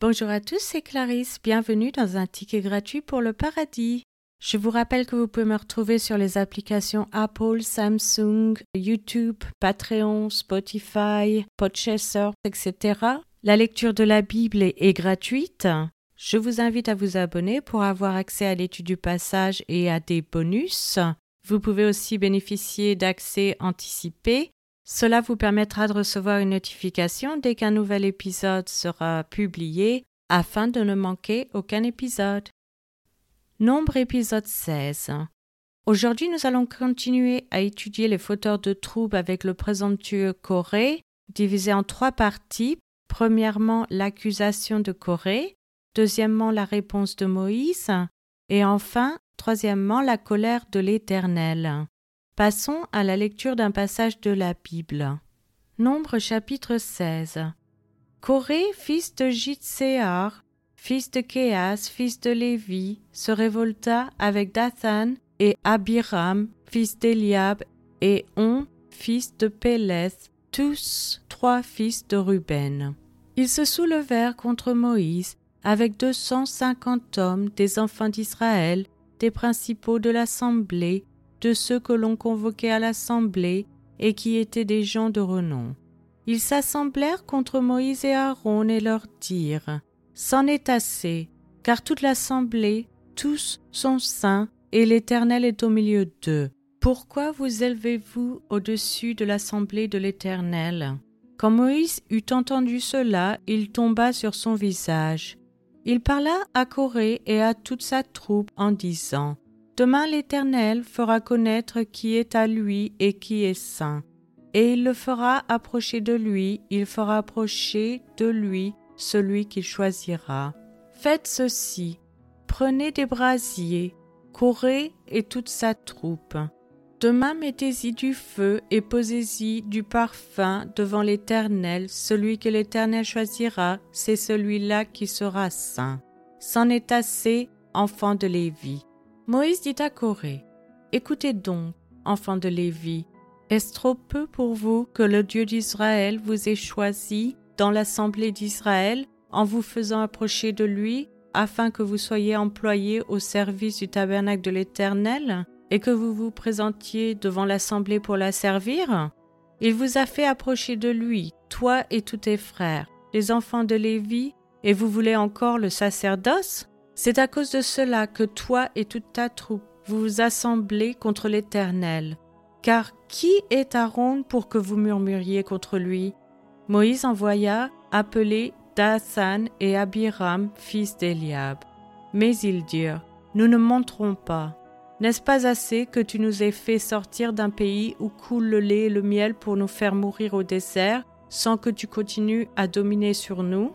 Bonjour à tous, c'est Clarisse. Bienvenue dans un ticket gratuit pour le paradis. Je vous rappelle que vous pouvez me retrouver sur les applications Apple, Samsung, YouTube, Patreon, Spotify, Podchaser, etc. La lecture de la Bible est gratuite. Je vous invite à vous abonner pour avoir accès à l'étude du passage et à des bonus. Vous pouvez aussi bénéficier d'accès anticipé cela vous permettra de recevoir une notification dès qu'un nouvel épisode sera publié afin de ne manquer aucun épisode. Nombre épisode 16. Aujourd'hui, nous allons continuer à étudier les fauteurs de troubles avec le présomptueux Corée, divisé en trois parties. Premièrement, l'accusation de Corée, deuxièmement, la réponse de Moïse, et enfin, troisièmement, la colère de l'Éternel. Passons à la lecture d'un passage de la Bible. Nombre chapitre 16. Corée, fils de Jitséar, fils de Kéas, fils de Lévi, se révolta avec Dathan et Abiram, fils d'Eliab, et On, fils de Pélès, tous trois fils de Ruben. Ils se soulevèrent contre Moïse avec deux cent cinquante hommes des enfants d'Israël, des principaux de l'assemblée, de ceux que l'on convoquait à l'assemblée et qui étaient des gens de renom. Ils s'assemblèrent contre Moïse et Aaron et leur dirent C'en est assez, car toute l'assemblée, tous sont saints, et l'Éternel est au milieu d'eux. Pourquoi vous élevez-vous au-dessus de l'assemblée de l'Éternel? Quand Moïse eut entendu cela, il tomba sur son visage. Il parla à Corée et à toute sa troupe en disant Demain l'Éternel fera connaître qui est à lui et qui est saint. Et il le fera approcher de lui, il fera approcher de lui celui qu'il choisira. Faites ceci, prenez des brasiers, courez et toute sa troupe. Demain mettez-y du feu et posez-y du parfum devant l'Éternel, celui que l'Éternel choisira, c'est celui-là qui sera saint. C'en est assez, enfant de Lévi. Moïse dit à Corée Écoutez donc, enfants de Lévi, est-ce trop peu pour vous que le Dieu d'Israël vous ait choisi dans l'assemblée d'Israël en vous faisant approcher de lui afin que vous soyez employés au service du tabernacle de l'Éternel et que vous vous présentiez devant l'assemblée pour la servir? Il vous a fait approcher de lui, toi et tous tes frères, les enfants de Lévi, et vous voulez encore le sacerdoce? C'est à cause de cela que toi et toute ta troupe vous vous assemblez contre l'Éternel. Car qui est Aaron pour que vous murmuriez contre lui? Moïse envoya appeler Dathan et Abiram, fils d'Eliab. Mais ils dirent Nous ne monterons pas. N'est-ce pas assez que tu nous aies fait sortir d'un pays où coule le lait et le miel pour nous faire mourir au désert, sans que tu continues à dominer sur nous?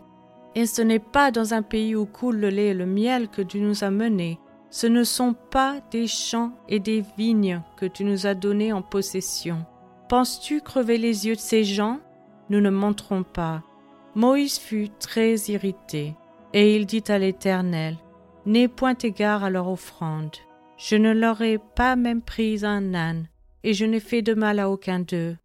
Et ce n'est pas dans un pays où coule le lait et le miel que tu nous as menés. Ce ne sont pas des champs et des vignes que tu nous as donnés en possession. Penses-tu crever les yeux de ces gens? Nous ne monterons pas. Moïse fut très irrité, et il dit à l'Éternel, N'aie point égard à leur offrande. Je ne leur ai pas même pris un âne, et je n'ai fait de mal à aucun d'eux.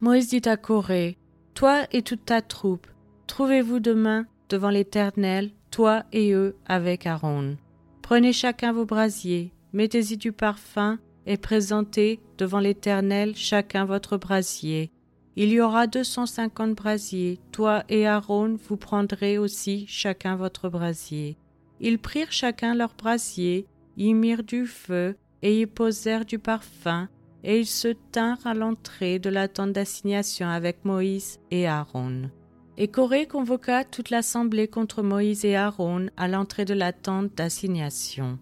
Moïse dit à Corée, Toi et toute ta troupe, trouvez-vous demain devant l'Éternel, toi et eux avec Aaron. Prenez chacun vos brasiers, mettez-y du parfum, et présentez devant l'Éternel chacun votre brasier. Il y aura deux cent cinquante brasiers, toi et Aaron vous prendrez aussi chacun votre brasier. Ils prirent chacun leur brasier, y mirent du feu, et y posèrent du parfum, et ils se tinrent à l'entrée de la tente d'assignation avec Moïse et Aaron. Et Corée convoqua toute l'assemblée contre Moïse et Aaron à l'entrée de la tente d'assignation.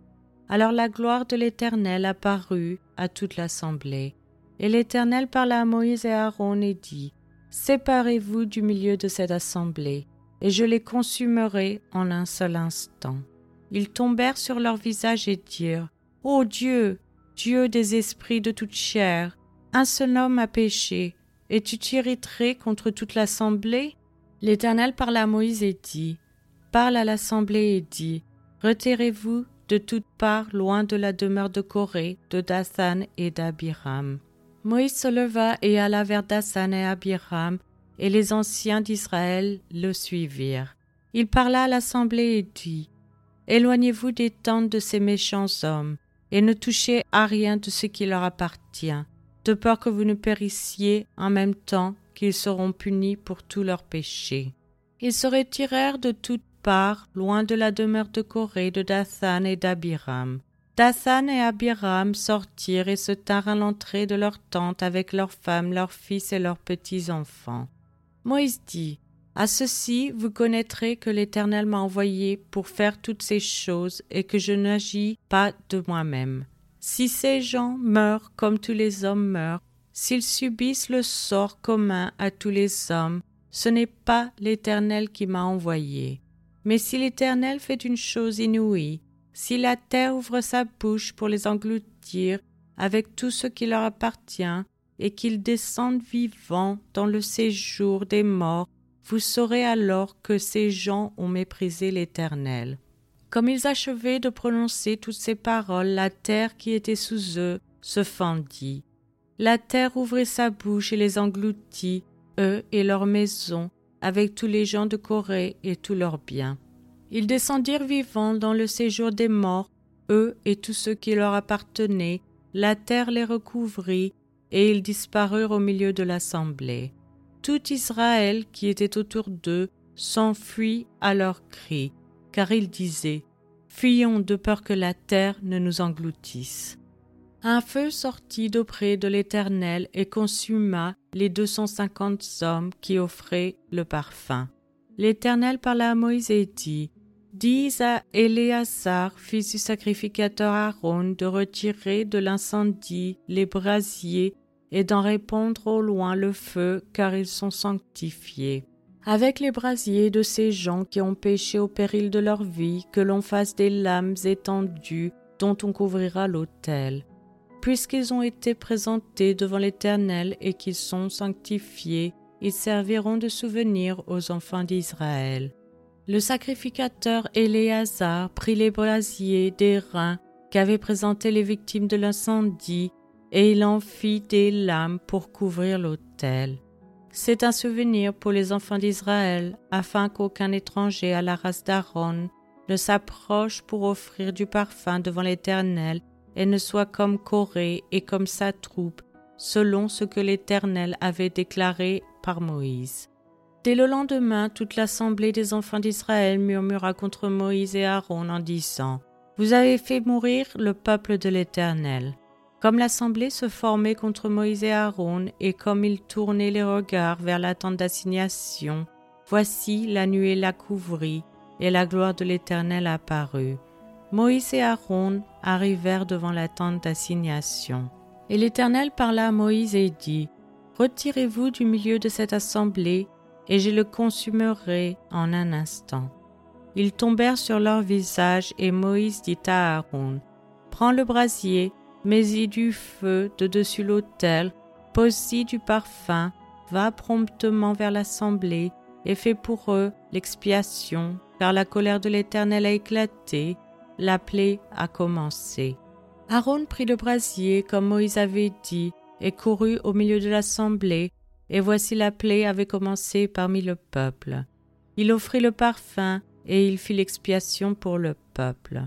Alors la gloire de l'Éternel apparut à toute l'assemblée. Et l'Éternel parla à Moïse et Aaron et dit Séparez-vous du milieu de cette assemblée, et je les consumerai en un seul instant. Ils tombèrent sur leur visage et dirent Ô Dieu, Dieu des esprits de toute chair, un seul homme a péché, et tu t'irriterais contre toute l'assemblée? L'Éternel parla à Moïse et dit Parle à l'assemblée et dit Retirez-vous de toutes parts loin de la demeure de Corée, de Dathan et d'Abiram. Moïse se leva et alla vers Dathan et Abiram, et les anciens d'Israël le suivirent. Il parla à l'assemblée et dit Éloignez-vous des tentes de ces méchants hommes, et ne touchez à rien de ce qui leur appartient, de peur que vous ne périssiez en même temps qu'ils seront punis pour tous leurs péchés. Ils se retirèrent de toutes parts, loin de la demeure de Corée, de Dathan et d'Abiram. Dathan et Abiram sortirent et se tinrent à l'entrée de leur tente avec leurs femmes, leurs fils et leurs petits enfants. Moïse dit à ceci vous connaîtrez que l'Éternel m'a envoyé pour faire toutes ces choses et que je n'agis pas de moi-même. Si ces gens meurent comme tous les hommes meurent, s'ils subissent le sort commun à tous les hommes, ce n'est pas l'Éternel qui m'a envoyé. Mais si l'Éternel fait une chose inouïe, si la terre ouvre sa bouche pour les engloutir avec tout ce qui leur appartient, et qu'ils descendent vivants dans le séjour des morts, vous saurez alors que ces gens ont méprisé l'Éternel. Comme ils achevaient de prononcer toutes ces paroles, la terre qui était sous eux se fendit. La terre ouvrit sa bouche et les engloutit, eux et leurs maisons, avec tous les gens de Corée et tous leurs biens. Ils descendirent vivants dans le séjour des morts, eux et tous ceux qui leur appartenaient, la terre les recouvrit, et ils disparurent au milieu de l'assemblée tout Israël qui était autour d'eux s'enfuit à leurs cris, car ils disaient Fuyons de peur que la terre ne nous engloutisse. Un feu sortit d'auprès de l'Éternel et consuma les deux cent cinquante hommes qui offraient le parfum. L'Éternel parla à Moïse et dit Dis à Éléazar, fils du sacrificateur Aaron, de retirer de l'incendie les brasiers et d'en répandre au loin le feu, car ils sont sanctifiés. Avec les brasiers de ces gens qui ont péché au péril de leur vie, que l'on fasse des lames étendues dont on couvrira l'autel. Puisqu'ils ont été présentés devant l'Éternel et qu'ils sont sanctifiés, ils serviront de souvenir aux enfants d'Israël. Le sacrificateur Éléazar prit les brasiers des reins qu'avaient présentés les victimes de l'incendie et il en fit des lames pour couvrir l'autel. C'est un souvenir pour les enfants d'Israël, afin qu'aucun étranger à la race d'Aaron ne s'approche pour offrir du parfum devant l'Éternel et ne soit comme Corée et comme sa troupe, selon ce que l'Éternel avait déclaré par Moïse. Dès le lendemain, toute l'assemblée des enfants d'Israël murmura contre Moïse et Aaron en disant Vous avez fait mourir le peuple de l'Éternel. Comme l'assemblée se formait contre Moïse et Aaron, et comme ils tournaient les regards vers la tente d'assignation, voici la nuée la couvrit, et la gloire de l'Éternel apparut. Moïse et Aaron arrivèrent devant la tente d'assignation. Et l'Éternel parla à Moïse et dit, Retirez-vous du milieu de cette assemblée, et je le consumerai en un instant. Ils tombèrent sur leur visage, et Moïse dit à Aaron, Prends le brasier, mets-y du feu de dessus l'autel, pose-y du parfum, va promptement vers l'assemblée et fais pour eux l'expiation, car la colère de l'Éternel a éclaté, la plaie a commencé. Aaron prit le brasier comme Moïse avait dit et courut au milieu de l'assemblée, et voici la plaie avait commencé parmi le peuple. Il offrit le parfum et il fit l'expiation pour le peuple.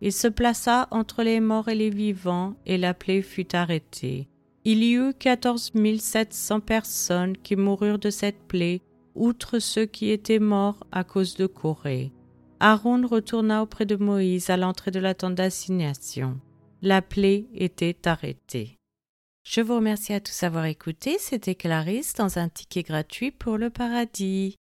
Il se plaça entre les morts et les vivants, et la plaie fut arrêtée. Il y eut quatorze mille sept cents personnes qui moururent de cette plaie, outre ceux qui étaient morts à cause de Corée. Aaron retourna auprès de Moïse à l'entrée de la tente d'assignation. La plaie était arrêtée. Je vous remercie à tous d'avoir écouté. C'était Clarisse dans un ticket gratuit pour le paradis.